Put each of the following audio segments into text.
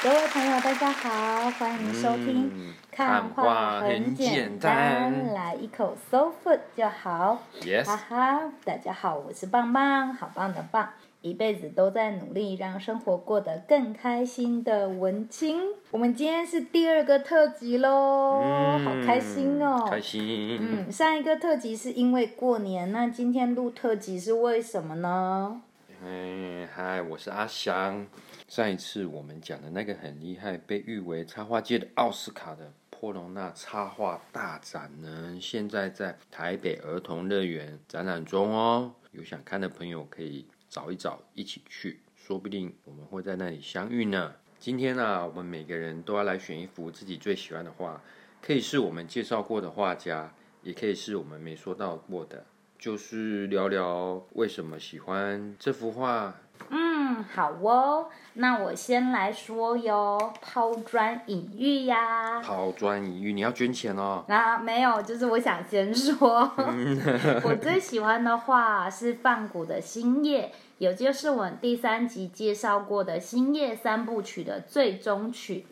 各位朋友，大家好，欢迎收听。嗯、看画很简单，来一口 soul food 就好。Yes. 哈哈，大家好，我是棒棒，好棒的棒，一辈子都在努力让生活过得更开心的文青。我们今天是第二个特辑喽，嗯、好开心哦！开心。嗯，上一个特辑是因为过年，那今天录特辑是为什么呢？哎，嗨，我是阿翔。上一次我们讲的那个很厉害，被誉为插画界的奥斯卡的波隆纳插画大展呢，现在在台北儿童乐园展览中哦。有想看的朋友可以找一找，一起去，说不定我们会在那里相遇呢。今天呢、我们每个人都要来选一幅自己最喜欢的画，可以是我们介绍过的画家，也可以是我们没说到过的，就是聊聊为什么喜欢这幅画。嗯，好哦，那我先来说哟，抛砖引玉呀。抛砖引玉，你要捐钱哦。啊，没有，就是我想先说，我最喜欢的画是梵谷的《星夜》，也就是我第三集介绍过的《星夜三部曲》的最终曲。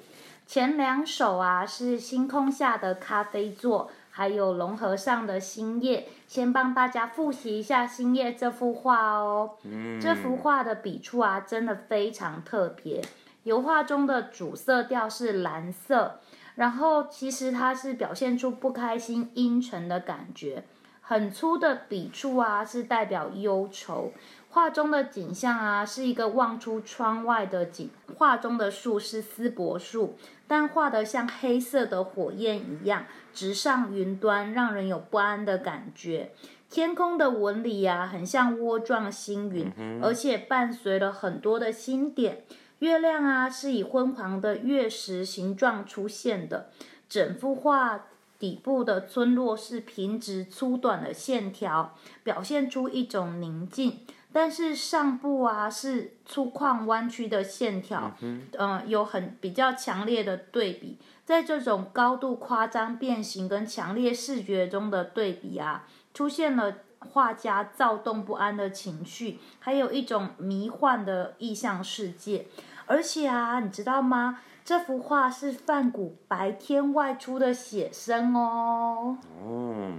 前两首啊是星空下的咖啡座。还有龙和尚的星夜，先帮大家复习一下星夜这幅画哦。嗯，这幅画的笔触啊，真的非常特别。油画中的主色调是蓝色，然后其实它是表现出不开心、阴沉的感觉。很粗的笔触啊，是代表忧愁。画中的景象啊，是一个望出窗外的景。画中的树是丝柏树，但画得像黑色的火焰一样直上云端，让人有不安的感觉。天空的纹理啊，很像窝状星云，而且伴随了很多的星点。月亮啊，是以昏黄的月食形状出现的。整幅画底部的村落是平直粗短的线条，表现出一种宁静。但是上部啊是粗犷弯曲的线条，嗯、呃，有很比较强烈的对比。在这种高度夸张变形跟强烈视觉中的对比啊，出现了画家躁动不安的情绪，还有一种迷幻的意象世界。而且啊，你知道吗？这幅画是梵谷白天外出的写生哦。哦。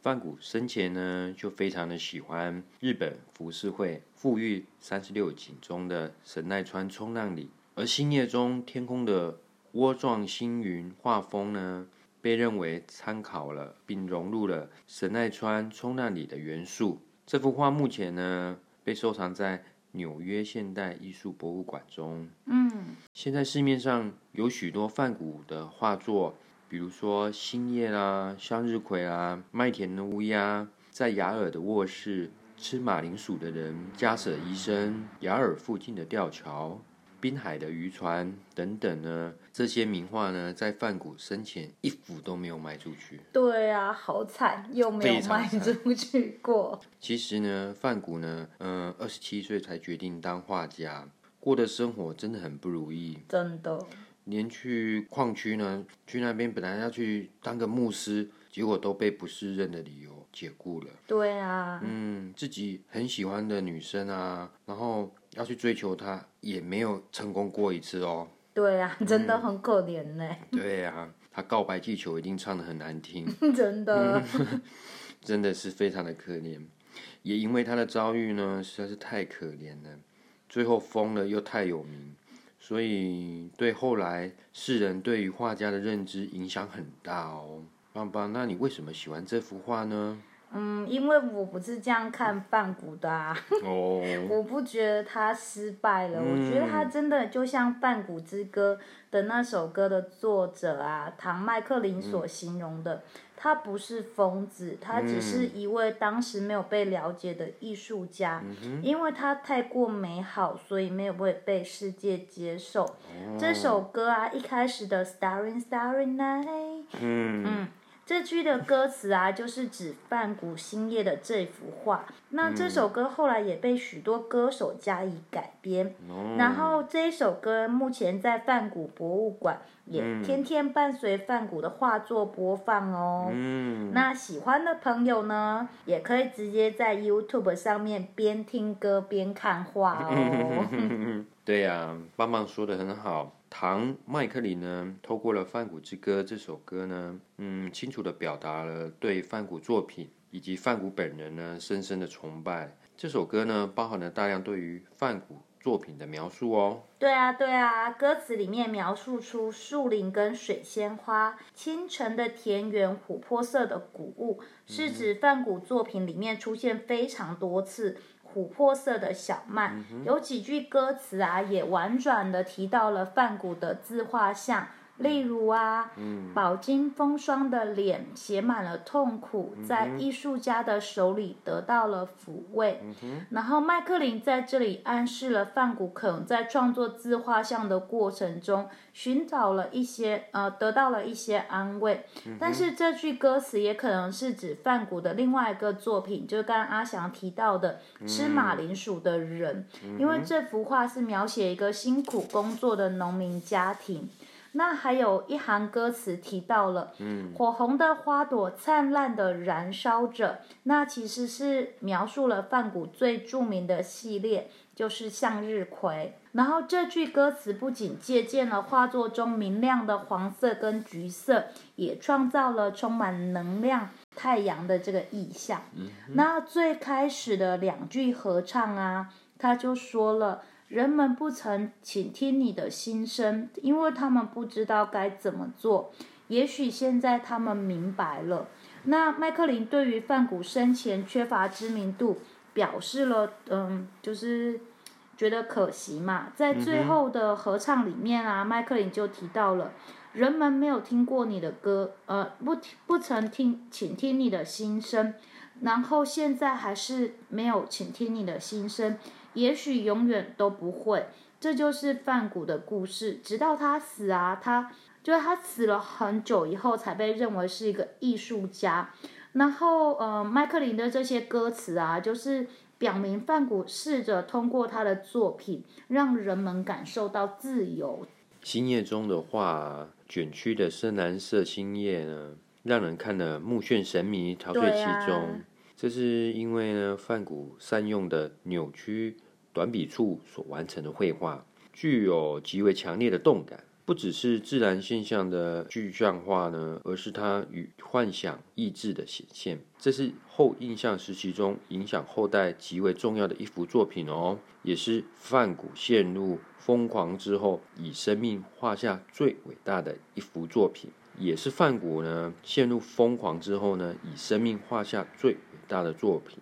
梵谷生前呢，就非常的喜欢日本浮世绘《富裕三十六景》中的神奈川冲浪里，而星夜中天空的窝状星云画风呢，被认为参考了并融入了神奈川冲浪里的元素。这幅画目前呢，被收藏在纽约现代艺术博物馆中。嗯，现在市面上有许多梵谷的画作。比如说星夜啦、向日葵啦、麦田的乌鸦、在雅尔的卧室、吃马铃薯的人、加舍医生、雅尔附近的吊桥、滨海的渔船等等呢，这些名画呢，在范谷生前一幅都没有卖出去。对啊，好惨，又没有卖出去过。其实呢，范谷呢，嗯、呃，二十七岁才决定当画家，过的生活真的很不如意。真的。连去矿区呢，去那边本来要去当个牧师，结果都被不适任的理由解雇了。对啊，嗯，自己很喜欢的女生啊，然后要去追求他，也没有成功过一次哦。对啊，真的很可怜呢。嗯、对啊，他告白气球一定唱的很难听，真的，嗯、真的是非常的可怜。也因为他的遭遇呢，实在是太可怜了，最后疯了又太有名。所以，对后来世人对于画家的认知影响很大哦。棒棒，那你为什么喜欢这幅画呢？嗯，因为我不是这样看范谷的啊。哦。我不觉得他失败了，嗯、我觉得他真的就像《范谷之歌》的那首歌的作者啊，唐麦克林所形容的。嗯他不是疯子，他只是一位当时没有被了解的艺术家，嗯、因为他太过美好，所以没有被被世界接受。哦、这首歌啊，一开始的 Starry Starry Night，嗯。嗯这句的歌词啊，就是指范谷星夜的这幅画。那这首歌后来也被许多歌手加以改编。嗯、然后这一首歌目前在范谷博物馆也天天伴随范谷的画作播放哦。嗯、那喜欢的朋友呢，也可以直接在 YouTube 上面边听歌边看画哦。对呀、啊，棒棒说的很好。唐麦克里呢，透过了《梵谷之歌》这首歌呢，嗯，清楚地表达了对梵谷作品以及梵谷本人呢深深的崇拜。这首歌呢，包含了大量对于梵谷作品的描述哦。对啊，对啊，歌词里面描述出树林跟水仙花、清晨的田园、琥珀色的谷物，是指梵谷作品里面出现非常多次。琥珀色的小麦，有几句歌词啊，也婉转的提到了梵谷的自画像。例如啊，饱经风霜的脸写满了痛苦，在艺术家的手里得到了抚慰。然后麦克林在这里暗示了范古可能在创作自画像的过程中寻找了一些呃，得到了一些安慰。但是这句歌词也可能是指范古的另外一个作品，就是刚刚阿翔提到的吃马铃薯的人，因为这幅画是描写一个辛苦工作的农民家庭。那还有一行歌词提到了，嗯火红的花朵灿烂的燃烧着，那其实是描述了梵谷最著名的系列，就是向日葵。然后这句歌词不仅借鉴了画作中明亮的黄色跟橘色，也创造了充满能量太阳的这个意象。那最开始的两句合唱啊，他就说了。人们不曾倾听你的心声，因为他们不知道该怎么做。也许现在他们明白了。那麦克林对于范古生前缺乏知名度，表示了，嗯，就是觉得可惜嘛。在最后的合唱里面啊，麦克林就提到了，人们没有听过你的歌，呃，不听不曾听倾听你的心声，然后现在还是没有倾听你的心声。也许永远都不会，这就是梵谷的故事。直到他死啊，他就是他死了很久以后才被认为是一个艺术家。然后，呃，麦克林的这些歌词啊，就是表明范谷试着通过他的作品，让人们感受到自由。星夜中的画，卷曲的深蓝色星夜呢，让人看得目眩神迷，陶醉其中。啊、这是因为呢，范谷善用的扭曲。短笔触所完成的绘画，具有极为强烈的动感，不只是自然现象的具象化呢，而是它与幻想意志的显现。这是后印象时期中影响后代极为重要的一幅作品哦，也是梵谷陷入疯狂之后，以生命画下最伟大的一幅作品，也是梵谷呢陷入疯狂之后呢，以生命画下最伟大的作品，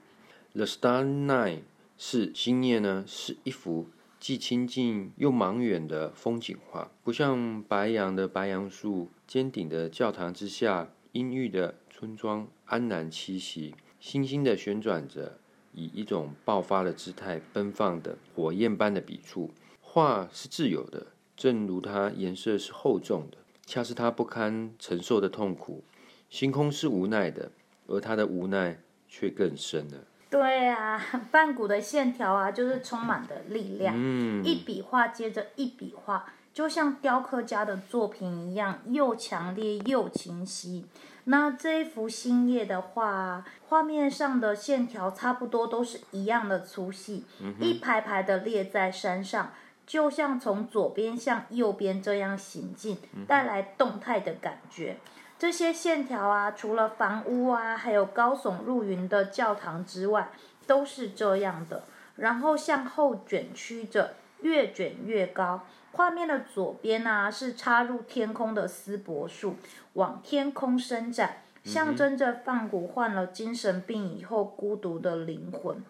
《The Starry Night》。是星夜呢，是一幅既亲近又茫远的风景画，不像白杨的白杨树，尖顶的教堂之下，阴郁的村庄安然栖息，星星的旋转着，以一种爆发的姿态奔放的火焰般的笔触。画是自由的，正如它颜色是厚重的，恰是它不堪承受的痛苦。星空是无奈的，而它的无奈却更深了。对啊，梵谷的线条啊，就是充满的力量，嗯、一笔画接着一笔画，就像雕刻家的作品一样，又强烈又清晰。那这一幅星夜的画，画面上的线条差不多都是一样的粗细，嗯、一排排的列在山上，就像从左边向右边这样行进，带来动态的感觉。这些线条啊，除了房屋啊，还有高耸入云的教堂之外，都是这样的。然后向后卷曲着，越卷越高。画面的左边啊，是插入天空的丝柏树，往天空伸展，象征着梵谷患了精神病以后孤独的灵魂。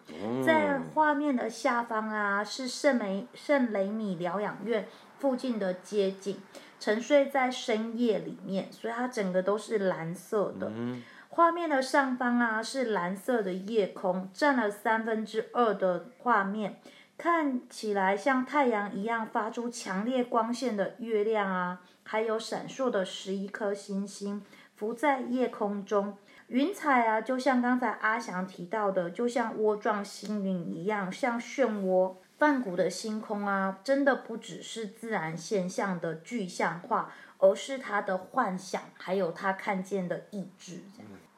在画面的下方啊，是圣梅圣雷米疗养院附近的街景。沉睡在深夜里面，所以它整个都是蓝色的。嗯、画面的上方啊，是蓝色的夜空，占了三分之二的画面，看起来像太阳一样发出强烈光线的月亮啊，还有闪烁的十一颗星星浮在夜空中，云彩啊，就像刚才阿翔提到的，就像涡状星云一样，像漩涡。梵谷的星空啊，真的不只是自然现象的具象化，而是他的幻想，还有他看见的意志。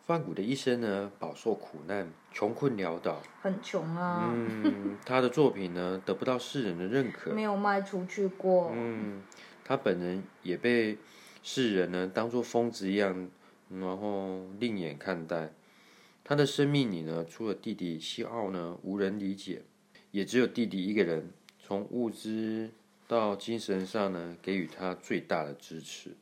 梵谷的一生呢，饱受苦难，穷困潦倒，很穷啊。嗯，他的作品呢，得不到世人的认可，没有卖出去过。嗯，他本人也被世人呢当做疯子一样，然后另眼看待。他的生命里呢，除了弟弟西奥呢，无人理解，也只有弟弟一个人，从物质到精神上呢，给予他最大的支持。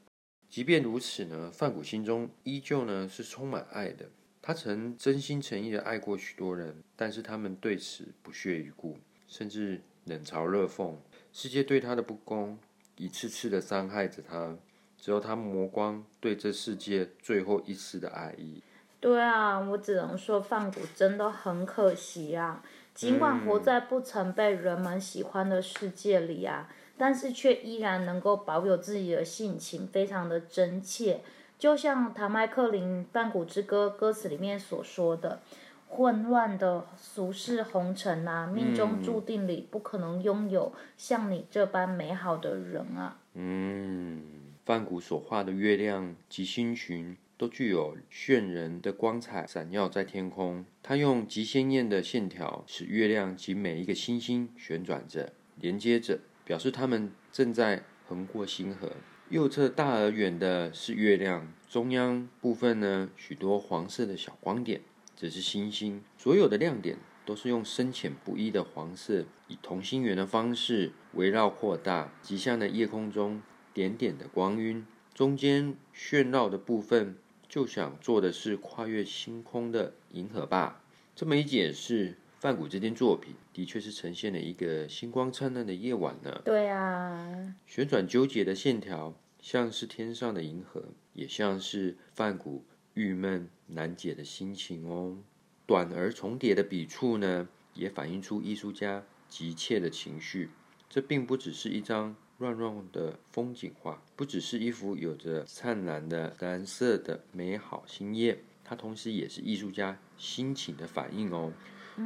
即便如此呢，梵谷心中依旧呢是充满爱的。他曾真心诚意的爱过许多人，但是他们对此不屑一顾，甚至冷嘲热讽。世界对他的不公，一次次的伤害着他，只有他磨光对这世界最后一丝的爱意。对啊，我只能说范谷真的很可惜啊。尽管活在不曾被人们喜欢的世界里啊。嗯但是却依然能够保有自己的性情，非常的真切。就像唐麦克林《梵谷之歌》歌词里面所说的：“混乱的俗世红尘啊，命中注定里不可能拥有像你这般美好的人啊。”嗯，梵谷所画的月亮及星群都具有炫人的光彩，闪耀在天空。他用极鲜艳的线条，使月亮及每一个星星旋转着，连接着。表示他们正在横过星河。右侧大而远的是月亮，中央部分呢，许多黄色的小光点，这是星星。所有的亮点都是用深浅不一的黄色，以同心圆的方式围绕扩大，极像的夜空中点点的光晕。中间炫绕的部分，就想做的是跨越星空的银河吧。这么一解释。梵谷这件作品的确是呈现了一个星光灿烂的夜晚呢。对啊，旋转纠结的线条，像是天上的银河，也像是梵谷郁闷难解的心情哦。短而重叠的笔触呢，也反映出艺术家急切的情绪。这并不只是一张乱乱的风景画，不只是一幅有着灿烂的蓝色的美好星夜，它同时也是艺术家心情的反应哦。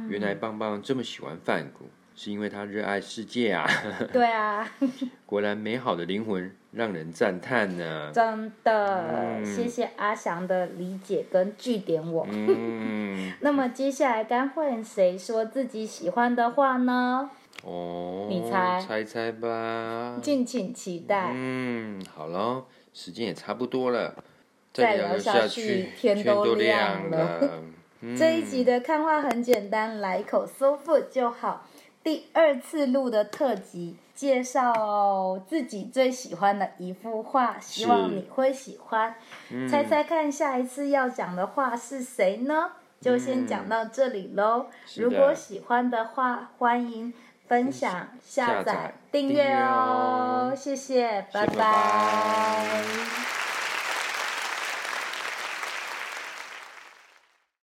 原来棒棒这么喜欢梵谷，是因为他热爱世界啊！对啊，果然美好的灵魂让人赞叹呢。真的，嗯、谢谢阿翔的理解跟据点我。嗯、那么接下来该换谁说自己喜欢的话呢？哦，你猜？猜猜吧。敬请期待。嗯，好了，时间也差不多了，再聊下去天都亮了。嗯、这一集的看画很简单，来口收腹就好。第二次录的特辑，介绍自己最喜欢的一幅画，希望你会喜欢。嗯、猜猜看，下一次要讲的画是谁呢？就先讲到这里喽。嗯、如果喜欢的话，欢迎分享、下载、订阅哦。谢谢，拜拜。